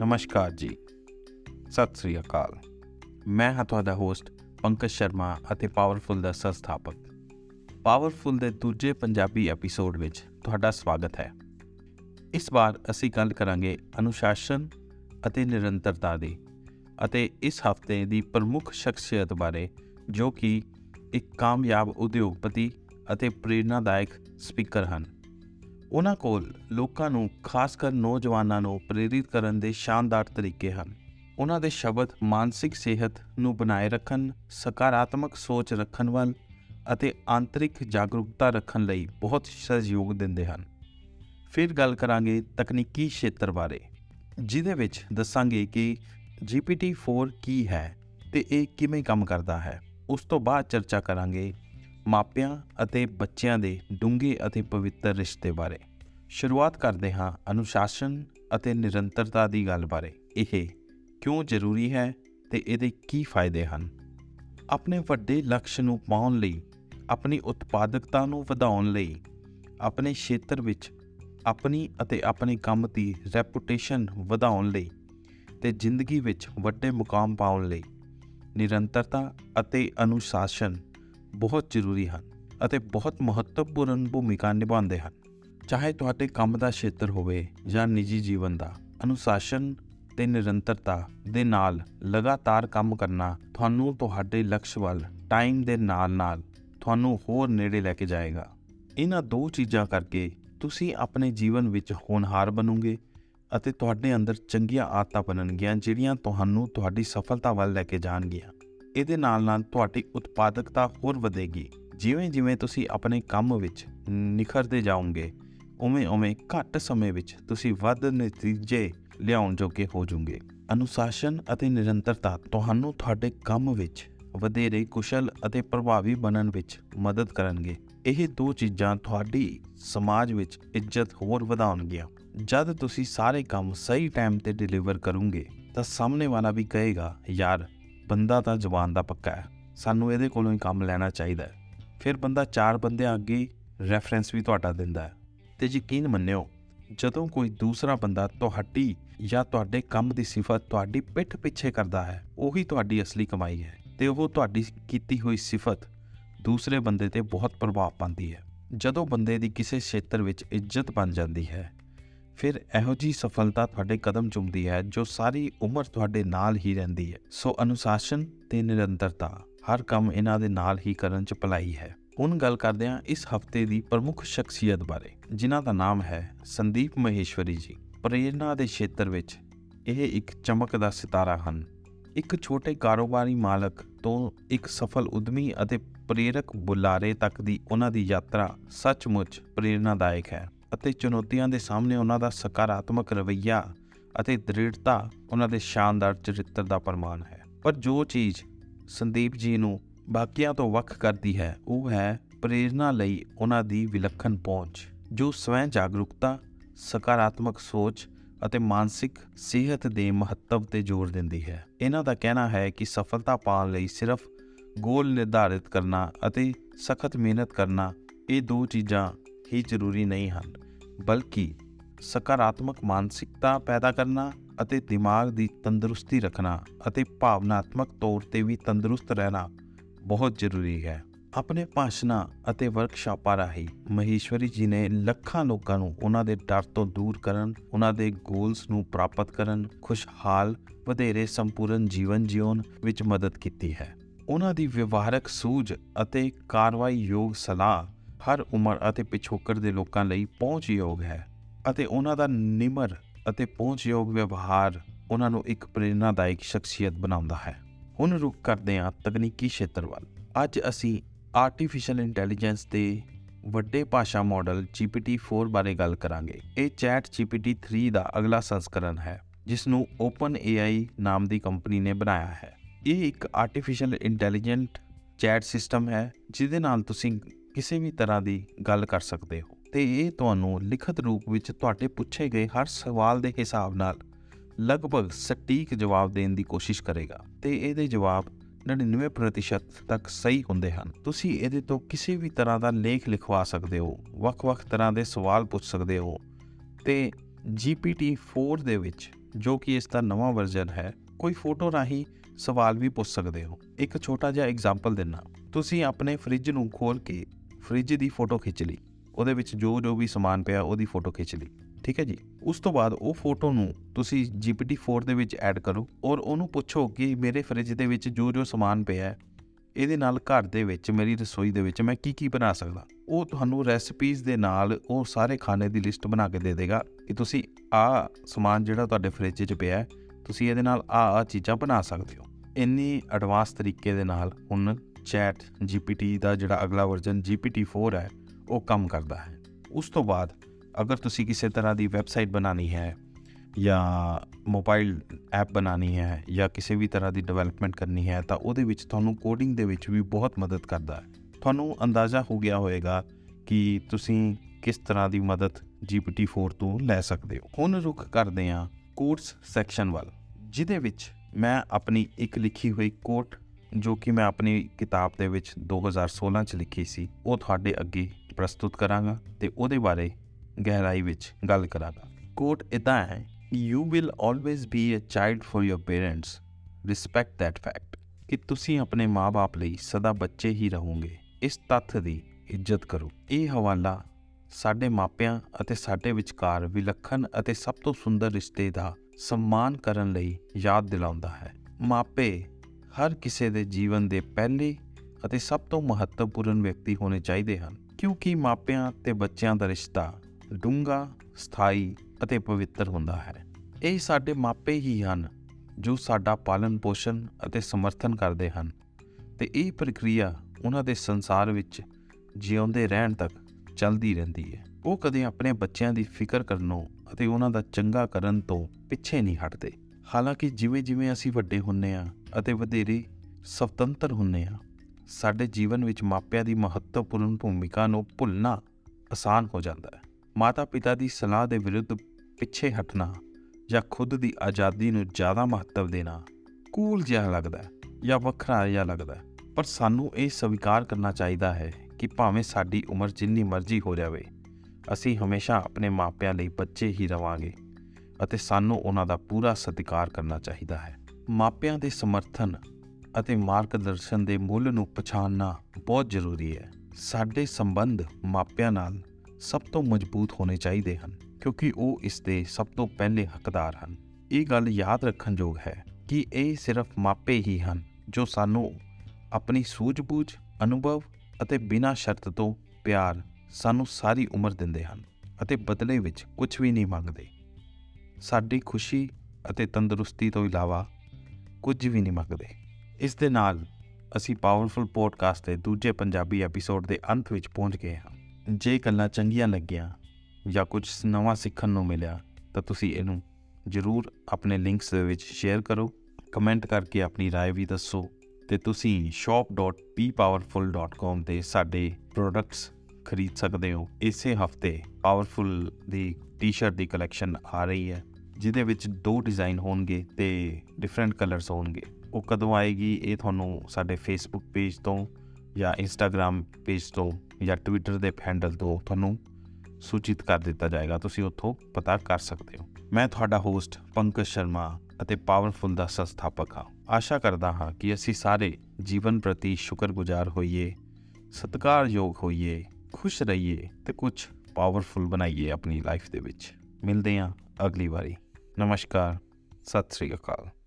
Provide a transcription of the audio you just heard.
ਨਮਸਕਾਰ ਜੀ। ਸਤਿ ਸ੍ਰੀ ਅਕਾਲ। ਮੈਂ ਹਾਂ ਤੁਹਾਡਾ ਹੋਸਟ ਪੰਕਜ ਸ਼ਰਮਾ ਅਤੇ ਪਾਵਰਫੁਲ ਦਾ ਸੰਸਥਾਪਕ। ਪਾਵਰਫੁਲ ਦੇ ਦੂਜੇ ਪੰਜਾਬੀ ਐਪੀਸੋਡ ਵਿੱਚ ਤੁਹਾਡਾ ਸਵਾਗਤ ਹੈ। ਇਸ ਵਾਰ ਅਸੀਂ ਗੱਲ ਕਰਾਂਗੇ ਅਨੁਸ਼ਾਸਨ ਅਤੇ ਨਿਰੰਤਰਤਾ ਦੀ ਅਤੇ ਇਸ ਹਫ਼ਤੇ ਦੀ ਪ੍ਰਮੁੱਖ ਸ਼ਖਸੀਅਤ ਬਾਰੇ, ਜੋ ਕਿ ਇੱਕ ਕਾਮਯਾਬ ਉਦਯੋਗਪਤੀ ਅਤੇ ਪ੍ਰੇਰਨਾਦਾਇਕ ਸਪੀਕਰ ਹਨ। ਉਹਨਾਂ ਕੋਲ ਲੋਕਾਂ ਨੂੰ ਖਾਸ ਕਰ ਨੌਜਵਾਨਾਂ ਨੂੰ ਪ੍ਰੇਰਿਤ ਕਰਨ ਦੇ ਸ਼ਾਨਦਾਰ ਤਰੀਕੇ ਹਨ। ਉਹਨਾਂ ਦੇ ਸ਼ਬਦ ਮਾਨਸਿਕ ਸਿਹਤ ਨੂੰ ਬਣਾਏ ਰੱਖਣ, ਸਕਾਰਾਤਮਕ ਸੋਚ ਰੱਖਣ ਵੱਲ ਅਤੇ ਆਂਤਰਿਕ ਜਾਗਰੂਕਤਾ ਰੱਖਣ ਲਈ ਬਹੁਤ ਸਹਿਯੋਗ ਦਿੰਦੇ ਹਨ। ਫਿਰ ਗੱਲ ਕਰਾਂਗੇ ਤਕਨੀਕੀ ਖੇਤਰ ਬਾਰੇ, ਜਿਹਦੇ ਵਿੱਚ ਦੱਸਾਂਗੇ ਕਿ GPT-4 ਕੀ ਹੈ ਤੇ ਇਹ ਕਿਵੇਂ ਕੰਮ ਕਰਦਾ ਹੈ। ਉਸ ਤੋਂ ਬਾਅਦ ਚਰਚਾ ਕਰਾਂਗੇ ਮਾਪਿਆਂ ਅਤੇ ਬੱਚਿਆਂ ਦੇ ਡੂੰਘੇ ਅਤੇ ਪਵਿੱਤਰ ਰਿਸ਼ਤੇ ਬਾਰੇ। ਸ਼ੁਰੂਆਤ ਕਰਦੇ ਹਾਂ ਅਨੁਸ਼ਾਸਨ ਅਤੇ ਨਿਰੰਤਰਤਾ ਦੀ ਗੱਲ ਬਾਰੇ। ਇਹ ਕਿਉਂ ਜ਼ਰੂਰੀ ਹੈ ਤੇ ਇਹਦੇ ਕੀ ਫਾਇਦੇ ਹਨ? ਆਪਣੇ ਵੱਡੇ ਲਕਸ਼ ਨੂੰ ਪਾਉਣ ਲਈ, ਆਪਣੀ ਉਤਪਾਦਕਤਾ ਨੂੰ ਵਧਾਉਣ ਲਈ, ਆਪਣੇ ਖੇਤਰ ਵਿੱਚ ਆਪਣੀ ਅਤੇ ਆਪਣੇ ਕੰਮ ਦੀ ਰੈਪੂਟੇਸ਼ਨ ਵਧਾਉਣ ਲਈ ਤੇ ਜ਼ਿੰਦਗੀ ਵਿੱਚ ਵੱਡੇ ਮੁਕਾਮ ਪਾਉਣ ਲਈ ਨਿਰੰਤਰਤਾ ਅਤੇ ਅਨੁਸ਼ਾਸਨ ਬਹੁਤ ਜ਼ਰੂਰੀ ਹਨ ਅਤੇ ਬਹੁਤ ਮਹੱਤਵਪੂਰਨ ਭੂਮਿਕਾ ਨਿਭਾਉਂਦੇ ਹਨ। ਚਾਹੇ ਤੁਹਾਡੇ ਕੰਮ ਦਾ ਖੇਤਰ ਹੋਵੇ ਜਾਂ ਨਿੱਜੀ ਜੀਵਨ ਦਾ, ਅਨੁਸ਼ਾਸਨ ਤੇ ਨਿਰੰਤਰਤਾ ਦੇ ਨਾਲ ਲਗਾਤਾਰ ਕੰਮ ਕਰਨਾ ਤੁਹਾਨੂੰ ਤੁਹਾਡੇ ਲਕਸ਼ ਵੱਲ, ਟਾਈਮ ਦੇ ਨਾਲ-ਨਾਲ ਤੁਹਾਨੂੰ ਹੋਰ ਨੇੜੇ ਲੈ ਕੇ ਜਾਏਗਾ। ਇਹਨਾਂ ਦੋ ਚੀਜ਼ਾਂ ਕਰਕੇ ਤੁਸੀਂ ਆਪਣੇ ਜੀਵਨ ਵਿੱਚ ਹੋਣਹਾਰ ਬਣੋਗੇ ਅਤੇ ਤੁਹਾਡੇ ਅੰਦਰ ਚੰਗੀਆਂ ਆਦਤਾਂ ਬਣਨਗੀਆਂ ਜਿਹੜੀਆਂ ਤੁਹਾਨੂੰ ਤੁਹਾਡੀ ਸਫਲਤਾ ਵੱਲ ਲੈ ਕੇ ਜਾਣਗੀਆਂ। ਇਹਦੇ ਨਾਲ-ਨਾਲ ਤੁਹਾਡੀ ਉਤਪਾਦਕਤਾ ਹੋਰ ਵਧੇਗੀ। ਜਿਵੇਂ-ਜਿਵੇਂ ਤੁਸੀਂ ਆਪਣੇ ਕੰਮ ਵਿੱਚ ਨਿਖਰਦੇ ਜਾਓਗੇ ਉਵੇਂ-ਉਵੇਂ ਘੱਟ ਸਮੇਂ ਵਿੱਚ ਤੁਸੀਂ ਵੱਧ ਨਤੀਜੇ ਲਿਆਉਣ ਜੋਗੇ ਹੋ ਜਾਓਗੇ। ਅਨੁਸ਼ਾਸਨ ਅਤੇ ਨਿਰੰਤਰਤਾ ਤੁਹਾਨੂੰ ਤੁਹਾਡੇ ਕੰਮ ਵਿੱਚ ਵਧੇਰੇ ਕੁਸ਼ਲ ਅਤੇ ਪ੍ਰਭਾਵੀ ਬਣਨ ਵਿੱਚ ਮਦਦ ਕਰਨਗੇ। ਇਹ ਦੋ ਚੀਜ਼ਾਂ ਤੁਹਾਡੀ ਸਮਾਜ ਵਿੱਚ ਇੱਜ਼ਤ ਹੋਰ ਵਧਾਉਣਗੀਆਂ। ਜਦ ਤੁਸੀਂ ਸਾਰੇ ਕੰਮ ਸਹੀ ਟਾਈਮ ਤੇ ਡਿਲੀਵਰ ਕਰੋਗੇ, ਤਾਂ ਸਾਹਮਣੇ ਵਾਲਾ ਵੀ ਕਹੇਗਾ, ਯਾਰ ਬੰਦਾ ਤਾਂ ਜ਼ਬਾਨ ਦਾ ਪੱਕਾ ਹੈ। ਸਾਨੂੰ ਇਹਦੇ ਕੋਲੋਂ ਹੀ ਕੰਮ ਲੈਣਾ ਚਾਹੀਦਾ ਹੈ। ਫਿਰ ਬੰਦਾ ਚਾਰ ਬੰਦਿਆਂ ਅੱਗੇ ਰੈਫਰੈਂਸ ਵੀ ਤੁਹਾਡਾ ਦਿੰਦਾ ਹੈ। ਤੇ ਯਕੀਨ ਮੰਨਿਓ, ਜਦੋਂ ਕੋਈ ਦੂਸਰਾ ਬੰਦਾ ਤੁਹਾਡੀ ਜਾਂ ਤੁਹਾਡੇ ਕੰਮ ਦੀ ਸਿਫਤ ਤੁਹਾਡੀ ਪਿੱਠ ਪਿੱਛੇ ਕਰਦਾ ਹੈ, ਉਹੀ ਤੁਹਾਡੀ ਅਸਲੀ ਕਮਾਈ ਹੈ ਤੇ ਉਹ ਤੁਹਾਡੀ ਕੀਤੀ ਹੋਈ ਸਿਫਤ ਦੂਸਰੇ ਬੰਦੇ ਤੇ ਬਹੁਤ ਪ੍ਰਭਾਵ ਪਾਉਂਦੀ ਹੈ। ਜਦੋਂ ਬੰਦੇ ਦੀ ਕਿਸੇ ਖੇਤਰ ਵਿੱਚ ਇੱਜ਼ਤ ਬਣ ਜਾਂਦੀ ਹੈ ਫਿਰ ਇਹੋ ਜੀ ਸਫਲਤਾ ਤੁਹਾਡੇ ਕਦਮ ਚੁੰਮਦੀ ਹੈ ਜੋ ਸਾਰੀ ਉਮਰ ਤੁਹਾਡੇ ਨਾਲ ਹੀ ਰਹਿੰਦੀ ਹੈ। ਸੋ ਅਨੁਸ਼ਾਸਨ ਤੇ ਨਿਰੰਤਰਤਾ ਹਰ ਕੰਮ ਇਹਨਾਂ ਦੇ ਨਾਲ ਹੀ ਕਰਨ ਚ ਭਲਾਈ ਹੈ। ਹੁਣ ਗੱਲ ਕਰਦੇ ਹਾਂ ਇਸ ਹਫ਼ਤੇ ਦੀ ਪ੍ਰਮੁੱਖ ਸ਼ਖਸੀਅਤ ਬਾਰੇ, ਜਿਨ੍ਹਾਂ ਦਾ ਨਾਮ ਹੈ ਸੰਦੀਪ ਮਹੇਸ਼ਵਰੀ ਜੀ। ਪ੍ਰੇਰਣਾ ਦੇ ਖੇਤਰ ਵਿੱਚ ਇਹ ਇੱਕ ਚਮਕਦਾ ਸਿਤਾਰਾ ਹਨ। ਇੱਕ ਛੋਟੇ ਕਾਰੋਬਾਰੀ ਮਾਲਕ ਤੋਂ ਇੱਕ ਸਫਲ ਉਦਮੀ ਅਤੇ ਪ੍ਰੇਰਕ ਬੁਲਾਰੇ ਤੱਕ ਦੀ ਉਹਨਾਂ ਦੀ ਯਾਤਰਾ ਸੱਚਮੁੱਚ ਪ੍ਰੇਰਨਾਦਾਇਕ ਹੈ। ਅਤੇ ਚੁਣੌਤੀਆਂ ਦੇ ਸਾਹਮਣੇ ਉਹਨਾਂ ਦਾ ਸਕਾਰਾਤਮਕ ਰਵੱਈਆ ਅਤੇ ਦ੍ਰਿੜਤਾ ਉਹਨਾਂ ਦੇ ਸ਼ਾਨਦਾਰ ਚਰਿੱਤਰ ਦਾ ਪ੍ਰਮਾਣ ਹੈ। ਪਰ ਜੋ ਚੀਜ਼ ਸੰਦੀਪ ਜੀ ਨੂੰ ਬਾਕੀਆਂ ਤੋਂ ਵੱਖ ਕਰਦੀ ਹੈ, ਉਹ ਹੈ ਪ੍ਰੇਰਣਾ ਲਈ ਉਹਨਾਂ ਦੀ ਵਿਲੱਖਣ ਪਹੁੰਚ, ਜੋ ਸਵੈ ਜਾਗਰੂਕਤਾ, ਸਕਾਰਾਤਮਕ ਸੋਚ ਅਤੇ ਮਾਨਸਿਕ ਸਿਹਤ ਦੇ ਮਹੱਤਵ ਤੇ ਜ਼ੋਰ ਦਿੰਦੀ ਹੈ। ਇਹਨਾਂ ਦਾ ਕਹਿਣਾ ਹੈ ਕਿ ਸਫਲਤਾ ਪਾਉਣ ਲਈ ਸਿਰਫ ਗੋਲ ਨਿਰਧਾਰਿਤ ਕਰਨਾ ਅਤੇ ਸਖਤ ਮਿਹਨਤ ਕਰਨਾ ਇਹ ਦੋ ਚੀਜ਼ਾਂ ਹੀ ਜ਼ਰੂਰੀ ਨਹੀਂ ਹਨ। ਬਲਕਿ ਸਕਾਰਾਤਮਕ ਮਾਨਸਿਕਤਾ ਪੈਦਾ ਕਰਨਾ ਅਤੇ ਦਿਮਾਗ ਦੀ ਤੰਦਰੁਸਤੀ ਰੱਖਣਾ ਅਤੇ ਭਾਵਨਾਤਮਕ ਤੌਰ ਤੇ ਵੀ ਤੰਦਰੁਸਤ ਰਹਿਣਾ ਬਹੁਤ ਜ਼ਰੂਰੀ ਹੈ। ਆਪਣੇ ਭਾਸ਼ਣਾਂ ਅਤੇ ਵਰਕਸ਼ਾਪਾਂ ਰਾਹੀਂ ਮਹੇਸ਼ਵਰੀ ਜੀ ਨੇ ਲੱਖਾਂ ਲੋਕਾਂ ਨੂੰ ਉਹਨਾਂ ਦੇ ਡਰ ਤੋਂ ਦੂਰ ਕਰਨ, ਉਹਨਾਂ ਦੇ ਗੋਲਸ ਨੂੰ ਪ੍ਰਾਪਤ ਕਰਨ, ਖੁਸ਼ਹਾਲ, ਵਧੇਰੇ ਸੰਪੂਰਨ ਜੀਵਨ ਜਿਉਣ ਵਿੱਚ ਮਦਦ ਕੀਤੀ ਹੈ। ਉਹਨਾਂ ਦੀ ਵਿਵਹਾਰਕ ਸੂਝ ਅਤੇ ਕਾਰਵਾਈ ਯੋਗ ਸਲਾਹ ਹਰ ਉਮਰ ਅਤੇ ਪਿਛੋਕੜ ਦੇ ਲੋਕਾਂ ਲਈ ਪਹੁੰਚਯੋਗ ਹੈ ਅਤੇ ਉਹਨਾਂ ਦਾ ਨਿਮਰ ਅਤੇ ਪਹੁੰਚਯੋਗ ਵਿਵਹਾਰ ਉਹਨਾਂ ਨੂੰ ਇੱਕ ਪ੍ਰੇਰਨਾਦਾਇਕ ਸ਼ਖਸੀਅਤ ਬਣਾਉਂਦਾ ਹੈ। ਹੁਣ ਰੁਕ ਕਰਦੇ ਹਾਂ ਤਕਨੀਕੀ ਖੇਤਰ ਵੱਲ। ਅੱਜ ਅਸੀਂ ਆਰਟੀਫੀਸ਼ੀਅਲ ਇੰਟੈਲੀਜੈਂਸ ਦੇ ਵੱਡੇ ਭਾਸ਼ਾ ਮਾਡਲ GPT-4 ਬਾਰੇ ਗੱਲ ਕਰਾਂਗੇ। ਇਹ ਚੈਟ GPT-3 ਦਾ ਅਗਲਾ ਸੰਸਕਰਣ ਹੈ ਜਿਸ ਨੂੰ OpenAI ਨਾਮ ਦੀ ਕੰਪਨੀ ਨੇ ਬਣਾਇਆ ਹੈ। ਇਹ ਇੱਕ ਆਰਟੀਫੀਸ਼ੀਅਲ ਇੰਟੈਲੀਜੈਂਟ ਚੈਟ ਸਿਸਟਮ ਹੈ, ਜਿਹਦੇ ਨਾਲ ਤੁਸੀਂ ਕਿਸੇ ਵੀ ਤਰ੍ਹਾਂ ਦੀ ਗੱਲ ਕਰ ਸਕਦੇ ਹੋ। ਤੇ ਇਹ ਤੁਹਾਨੂੰ ਲਿਖਤ ਰੂਪ ਵਿੱਚ ਤੁਹਾਡੇ ਪੁੱਛੇ ਗਏ ਹਰ ਸਵਾਲ ਦੇ ਹਿਸਾਬ ਨਾਲ ਲਗਭਗ ਸਟੀਕ ਜਵਾਬ ਦੇਣ ਦੀ ਕੋਸ਼ਿਸ਼ ਕਰੇਗਾ। ਤੇ ਇਹਦੇ ਜਵਾਬ 99% ਤੱਕ ਸਹੀ ਹੁੰਦੇ ਹਨ। ਤੁਸੀਂ ਇਹਦੇ ਤੋਂ ਕਿਸੇ ਵੀ ਤਰ੍ਹਾਂ ਦਾ ਲੇਖ ਲਿਖਵਾ ਸਕਦੇ ਹੋ, ਵੱਖ-ਵੱਖ ਤਰ੍ਹਾਂ ਦੇ ਸਵਾਲ ਪੁੱਛ ਸਕਦੇ ਹੋ। ਤੇ GPT-4 ਦੇ ਵਿੱਚ ਜੋ ਕਿ ਇਸ ਦਾ ਨਵਾਂ ਵਰਜ਼ਨ ਹੈ, ਕੋਈ ਫੋਟੋ ਰਾਹੀਂ ਸਵਾਲ ਵੀ ਪੁੱਛ ਸਕਦੇ ਹੋ। ਇੱਕ ਛੋਟਾ ਜਿਹਾ ਐਗਜ਼ਾਮਪਲ ਦਿੰਨਾ। ਤੁਸੀਂ ਆਪਣੇ ਫ੍ਰਿਜ ਨੂੰ ਖੋਲ ਕੇ ਫ੍ਰਿਜ ਦੀ ਫੋਟੋ ਖਿੱਚ ਲਈ। ਉਹਦੇ ਵਿੱਚ ਜੋ ਜੋ ਵੀ ਸਮਾਨ ਪਿਆ, ਉਹਦੀ ਫੋਟੋ ਖਿੱਚ ਲਈ। ਠੀਕ ਹੈ ਜੀ? ਉਸ ਤੋਂ ਬਾਅਦ ਉਹ ਫੋਟੋ ਨੂੰ ਤੁਸੀਂ GPT-4 ਦੇ ਵਿੱਚ ਐਡ ਕਰੋ ਔਰ ਉਹਨੂੰ ਪੁੱਛੋ ਕਿ ਮੇਰੇ ਫ੍ਰਿਜ ਦੇ ਵਿੱਚ ਜੋ ਜੋ ਸਮਾਨ ਪਿਆ ਹੈ, ਇਹਦੇ ਨਾਲ ਘਰ ਦੇ ਵਿੱਚ, ਮੇਰੀ ਰਸੋਈ ਦੇ ਵਿੱਚ ਮੈਂ ਕੀ ਕੀ ਬਣਾ ਸਕਦਾ? ਉਹ ਤੁਹਾਨੂੰ ਰੈਸਪੀਜ਼ ਦੇ ਨਾਲ ਉਹ ਸਾਰੇ ਖਾਣੇ ਦੀ ਲਿਸਟ ਬਣਾ ਕੇ ਦੇ ਦੇਗਾ ਕਿ ਤੁਸੀਂ ਆ ਸਮਾਨ ਜਿਹੜਾ ਤੁਹਾਡੇ ਫ੍ਰਿਜ 'ਚ ਪਿਆ ਹੈ, ਤੁਸੀਂ ਇਹਦੇ ਨਾਲ ਆ ਆ ਚੀਜ਼ਾਂ ਬਣਾ ਸਕਦੇ ਹੋ। ਇੰਨੀ ਐਡਵਾਂਸ ਤਰੀਕੇ ਦੇ ਨਾਲ ਹੁਣ ਚੈਟ GPT ਦਾ ਜਿਹੜਾ ਅਗਲਾ ਵਰਜ਼ਨ GPT-4 ਹੈ, ਉਹ ਕੰਮ ਕਰਦਾ ਹੈ। ਉਸ ਤੋਂ ਬਾਅਦ ਅਗਰ ਤੁਸੀਂ ਕਿਸੇ ਤਰ੍ਹਾਂ ਦੀ ਵੈਬਸਾਈਟ ਬਣਾਣੀ ਹੈ ਜਾਂ ਮੋਬਾਈਲ ਐਪ ਬਣਾਣੀ ਹੈ ਜਾਂ ਕਿਸੇ ਵੀ ਤਰ੍ਹਾਂ ਦੀ ਡਿਵੈਲਪਮੈਂਟ ਕਰਨੀ ਹੈ, ਤਾਂ ਉਹਦੇ ਵਿੱਚ ਤੁਹਾਨੂੰ ਕੋਡਿੰਗ ਦੇ ਵਿੱਚ ਵੀ ਬਹੁਤ ਮਦਦ ਕਰਦਾ ਹੈ। ਤੁਹਾਨੂੰ ਅੰਦਾਜ਼ਾ ਹੋ ਗਿਆ ਹੋਵੇਗਾ ਕਿ ਤੁਸੀਂ ਕਿਸ ਤਰ੍ਹਾਂ ਦੀ ਮਦਦ GPT-4 ਤੋਂ ਲੈ ਸਕਦੇ ਹੋ। ਹੁਣ ਰੁਕ ਕਰਦੇ ਹਾਂ ਕੋਡਸ ਸੈਕਸ਼ਨ ਵੱਲ, ਜਿਹਦੇ ਵਿੱਚ ਮੈਂ ਆਪਣੀ ਇੱਕ ਲਿਖੀ ਹੋਈ ਕੋਟ ਜੋ ਕਿ ਮੈਂ ਆਪਣੀ ਕਿਤਾਬ ਦੇ ਵਿੱਚ 2016 ਚ ਲਿਖੀ ਸੀ, ਉਹ ਤੁਹਾਡੇ ਅੱਗੇ ਪ੍ਰਸਤੁਤ ਕਰਾਂਗਾ ਤੇ ਉਹਦੇ ਬਾਰੇ ਗਹਿਰਾਈ ਵਿੱਚ ਗੱਲ ਕਰਾਂਗਾ। ਕੋਟ ਇਦਾਂ ਹੈ you will always be a child for your parents respect that fact ਕਿ ਤੁਸੀਂ ਆਪਣੇ ਮਾਪੇ ਲਈ ਸਦਾ ਬੱਚੇ ਹੀ ਰਹੋਗੇ। ਇਸ ਤੱਥ ਦੀ ਇੱਜ਼ਤ ਕਰੋ। ਇਹ ਹਵਾਲਾ ਸਾਡੇ ਮਾਪਿਆਂ ਅਤੇ ਸਾਡੇ ਵਿਚਕਾਰ ਵਿਲੱਖਣ ਅਤੇ ਸਭ ਤੋਂ ਸੁੰਦਰ ਰਿਸ਼ਤੇ ਦਾ ਸਨਮਾਨ ਕਰਨ ਲਈ ਯਾਦ ਦਿਲਾਉਂਦਾ ਹੈ। ਮਾਪੇ ਹਰ ਕਿਸੇ ਦੇ ਜੀਵਨ ਦੇ ਪਹਿਲੇ ਅਤੇ ਸਭ ਤੋਂ ਮਹੱਤਵਪੂਰਨ ਵਿਅਕਤੀ ਹੋਣੇ ਚਾਹੀਦੇ ਹਨ, ਕਿਉਂਕਿ ਮਾਪਿਆਂ ਤੇ ਬੱਚਿਆਂ ਦਾ ਰਿਸ਼ਤਾ ਡੂੰਘਾ, ਸਥਾਈ ਅਤੇ ਪਵਿੱਤਰ ਹੁੰਦਾ ਹੈ। ਇਹ ਸਾਡੇ ਮਾਪੇ ਹੀ ਹਨ ਜੋ ਸਾਡਾ ਪਾਲਣ ਪੋਸ਼ਣ ਅਤੇ ਸਮਰਥਨ ਕਰਦੇ ਹਨ ਤੇ ਇਹ ਪ੍ਰਕਿਰਿਆ ਉਹਨਾਂ ਦੇ ਸੰਸਾਰ ਵਿੱਚ ਜਿਉਂਦੇ ਰਹਿਣ ਤੱਕ ਚੱਲਦੀ ਰਹਿੰਦੀ ਹੈ। ਉਹ ਕਦੇ ਆਪਣੇ ਬੱਚਿਆਂ ਦੀ ਫਿਕਰ ਕਰਨੋਂ ਅਤੇ ਉਹਨਾਂ ਦਾ ਚੰਗਾ ਕਰਨ ਤੋਂ ਪਿੱਛੇ ਨਹੀਂ ਹਟਦੇ। ਹਾਲਾਂਕਿ ਜਿਵੇਂ-ਜਿਵੇਂ ਅਸੀਂ ਵੱਡੇ ਹੁੰਨੇ ਆ ਅਤੇ ਵਧੇਰੇ ਸੁਤੰਤਰ ਹੁੰਨੇ ਆ, ਸਾਡੇ ਜੀਵਨ ਵਿੱਚ ਮਾਪਿਆਂ ਦੀ ਮਹੱਤਵਪੂਰਨ ਭੂਮਿਕਾ ਨੂੰ ਭੁੱਲਣਾ ਆਸਾਨ ਹੋ ਜਾਂਦਾ ਹੈ। ਮਾਤਾ-ਪਿਤਾ ਦੀ ਸਲਾਹ ਦੇ ਵਿਰੁੱਧ ਪਿੱਛੇ ਹਟਣਾ ਜਾਂ ਖੁਦ ਦੀ ਆਜ਼ਾਦੀ ਨੂੰ ਜ਼ਿਆਦਾ ਮਹੱਤਵ ਦੇਣਾ ਕੂਲ ਜਿਹਾ ਲੱਗਦਾ ਹੈ ਜਾਂ ਵੱਖਰਾ ਜਿਹਾ ਲੱਗਦਾ ਹੈ। ਪਰ ਸਾਨੂੰ ਇਹ ਸਵੀਕਾਰ ਕਰਨਾ ਚਾਹੀਦਾ ਹੈ ਕਿ ਭਾਵੇਂ ਸਾਡੀ ਉਮਰ ਜਿੰਨੀ ਮਰਜ਼ੀ ਹੋ ਜਾਵੇ, ਅਸੀਂ ਹਮੇਸ਼ਾ ਆਪਣੇ ਮਾਪਿਆਂ ਲਈ ਬੱਚੇ ਹੀ ਰਵਾਂਗੇ। ਅਤੇ ਸਾਨੂੰ ਉਹਨਾਂ ਦਾ ਪੂਰਾ ਸਤਿਕਾਰ ਕਰਨਾ ਚਾਹੀਦਾ ਹੈ। ਮਾਪਿਆਂ ਦੇ ਸਮਰਥਨ ਅਤੇ ਮਾਰਗਦਰਸ਼ਨ ਦੇ ਮੁੱਲ ਨੂੰ ਪਛਾਣਨਾ ਬਹੁਤ ਜ਼ਰੂਰੀ ਹੈ। ਸਾਡੇ ਸੰਬੰਧ ਮਾਪਿਆਂ ਨਾਲ ਸਭ ਤੋਂ ਮਜ਼ਬੂਤ ਹੋਣੇ ਚਾਹੀਦੇ ਹਨ, ਕਿਉਂਕਿ ਉਹ ਇਸ ਦੇ ਸਭ ਤੋਂ ਪਹਿਲੇ ਹੱਕਦਾਰ ਹਨ। ਇਹ ਗੱਲ ਯਾਦ ਰੱਖਣ ਯੋਗ ਹੈ ਕਿ ਇਹ ਸਿਰਫ ਮਾਪੇ ਹੀ ਹਨ ਜੋ ਸਾਨੂੰ ਆਪਣੀ ਸੂਝ-ਬੂਝ, ਅਨੁਭਵ ਅਤੇ ਬਿਨਾਂ ਸ਼ਰਤ ਤੋਂ ਪਿਆਰ ਸਾਨੂੰ ਸਾਰੀ ਉਮਰ ਦਿੰਦੇ ਹਨ ਅਤੇ ਬਦਲੇ ਵਿੱਚ ਕੁਝ ਵੀ ਨਹੀਂ ਮੰਗਦੇ। ਸਾਡੀ ਖੁਸ਼ੀ ਅਤੇ ਤੰਦਰੁਸਤੀ ਤੋਂ ਇਲਾਵਾ ਕੁਝ ਵੀ ਨਹੀਂ ਮੰਗਦੇ ਇਸ ਦੇ ਨਾਲ ਅਸੀਂ ਪਾਵਰਫੁਲ ਪੋਡਕਾਸਟ ਦੇ ਦੂਜੇ ਪੰਜਾਬੀ ਐਪੀਸੋਡ ਦੇ ਅੰਤ ਵਿੱਚ ਪਹੁੰਚ ਗਏ ਹਾਂ ਜੇ ਗੱਲਾਂ ਚੰਗੀਆਂ ਲੱਗੀਆਂ ਜਾਂ ਕੁਝ ਨਵਾਂ ਸਿੱਖਣ ਨੂੰ ਮਿਲਿਆ ਤਾਂ ਤੁਸੀਂ ਇਹਨੂੰ ਜਰੂਰ ਆਪਣੇ ਲਿੰਕਸ ਦੇ ਵਿੱਚ ਸ਼ੇਅਰ ਕਰੋ ਕਮੈਂਟ ਕਰਕੇ ਆਪਣੀ رائے ਵੀ ਦੱਸੋ ਤੇ ਤੁਸੀਂ shop.bpowerful.com ਤੇ ਸਾਡੇ ਪ੍ਰੋਡਕਟਸ ਖਰੀਦ ਸਕਦੇ ਹੋ। ਇਸੇ ਹਫ਼ਤੇ ਪਾਵਰਫੁਲ ਦੀ ਟੀ-ਸ਼ਰਟ ਦੀ ਕਲੈਕਸ਼ਨ ਆ ਰਹੀ ਹੈ, ਜਿਹਦੇ ਵਿੱਚ ਦੋ ਡਿਜ਼ਾਈਨ ਹੋਣਗੇ ਤੇ ਡਿਫਰੈਂਟ ਕਲਰਸ ਹੋਣਗੇ। ਉਹ ਕਦੋਂ ਆਏਗੀ, ਇਹ ਤੁਹਾਨੂੰ ਸਾਡੇ ਫੇਸਬੁੱਕ ਪੇਜ ਤੋਂ ਜਾਂ ਇੰਸਟਾਗ੍ਰam ਪੇਜ ਤੋਂ ਜਾਂ ਟਵਿੱਟਰ ਦੇ ਹੈਂਡਲ ਤੋਂ ਤੁਹਾਨੂੰ ਸੂਚਿਤ ਕਰ ਦਿੱਤਾ ਜਾਏਗਾ। ਤੁਸੀਂ ਉੱਥੋਂ ਪਤਾ ਕਰ ਸਕਦੇ ਹੋ। ਮੈਂ ਤੁਹਾਡਾ ਹੋਸਟ ਪੰਕਜ ਸ਼ਰਮਾ ਅਤੇ ਪਾਵਰਫੁਲ ਦਾ ਸੰਸਥਾਪਕ ਹਾਂ। ਆਸ਼ਾ ਕਰਦਾ ਹਾਂ ਕਿ ਅਸੀਂ ਸਾਰੇ ਜੀਵਨ ਪ੍ਰਤੀ ਸ਼ੁਕਰਗੁਜ਼ਾਰ ਹੋਈਏ, ਸਤਿਕਾਰਯੋਗ ਹੋਈਏ ਖੁਸ਼ ਰਹੀਏ ਤੇ ਕੁਝ ਪਾਵਰਫੁਲ ਬਣਾਈਏ ਆਪਣੀ ਲਾਈਫ ਦੇ ਵਿੱਚ। ਮਿਲਦੇ ਹਾਂ ਅਗਲੀ ਵਾਰੀ। ਨਮਸਕਾਰ, ਸਤਿ ਸ੍ਰੀ ਅਕਾਲ।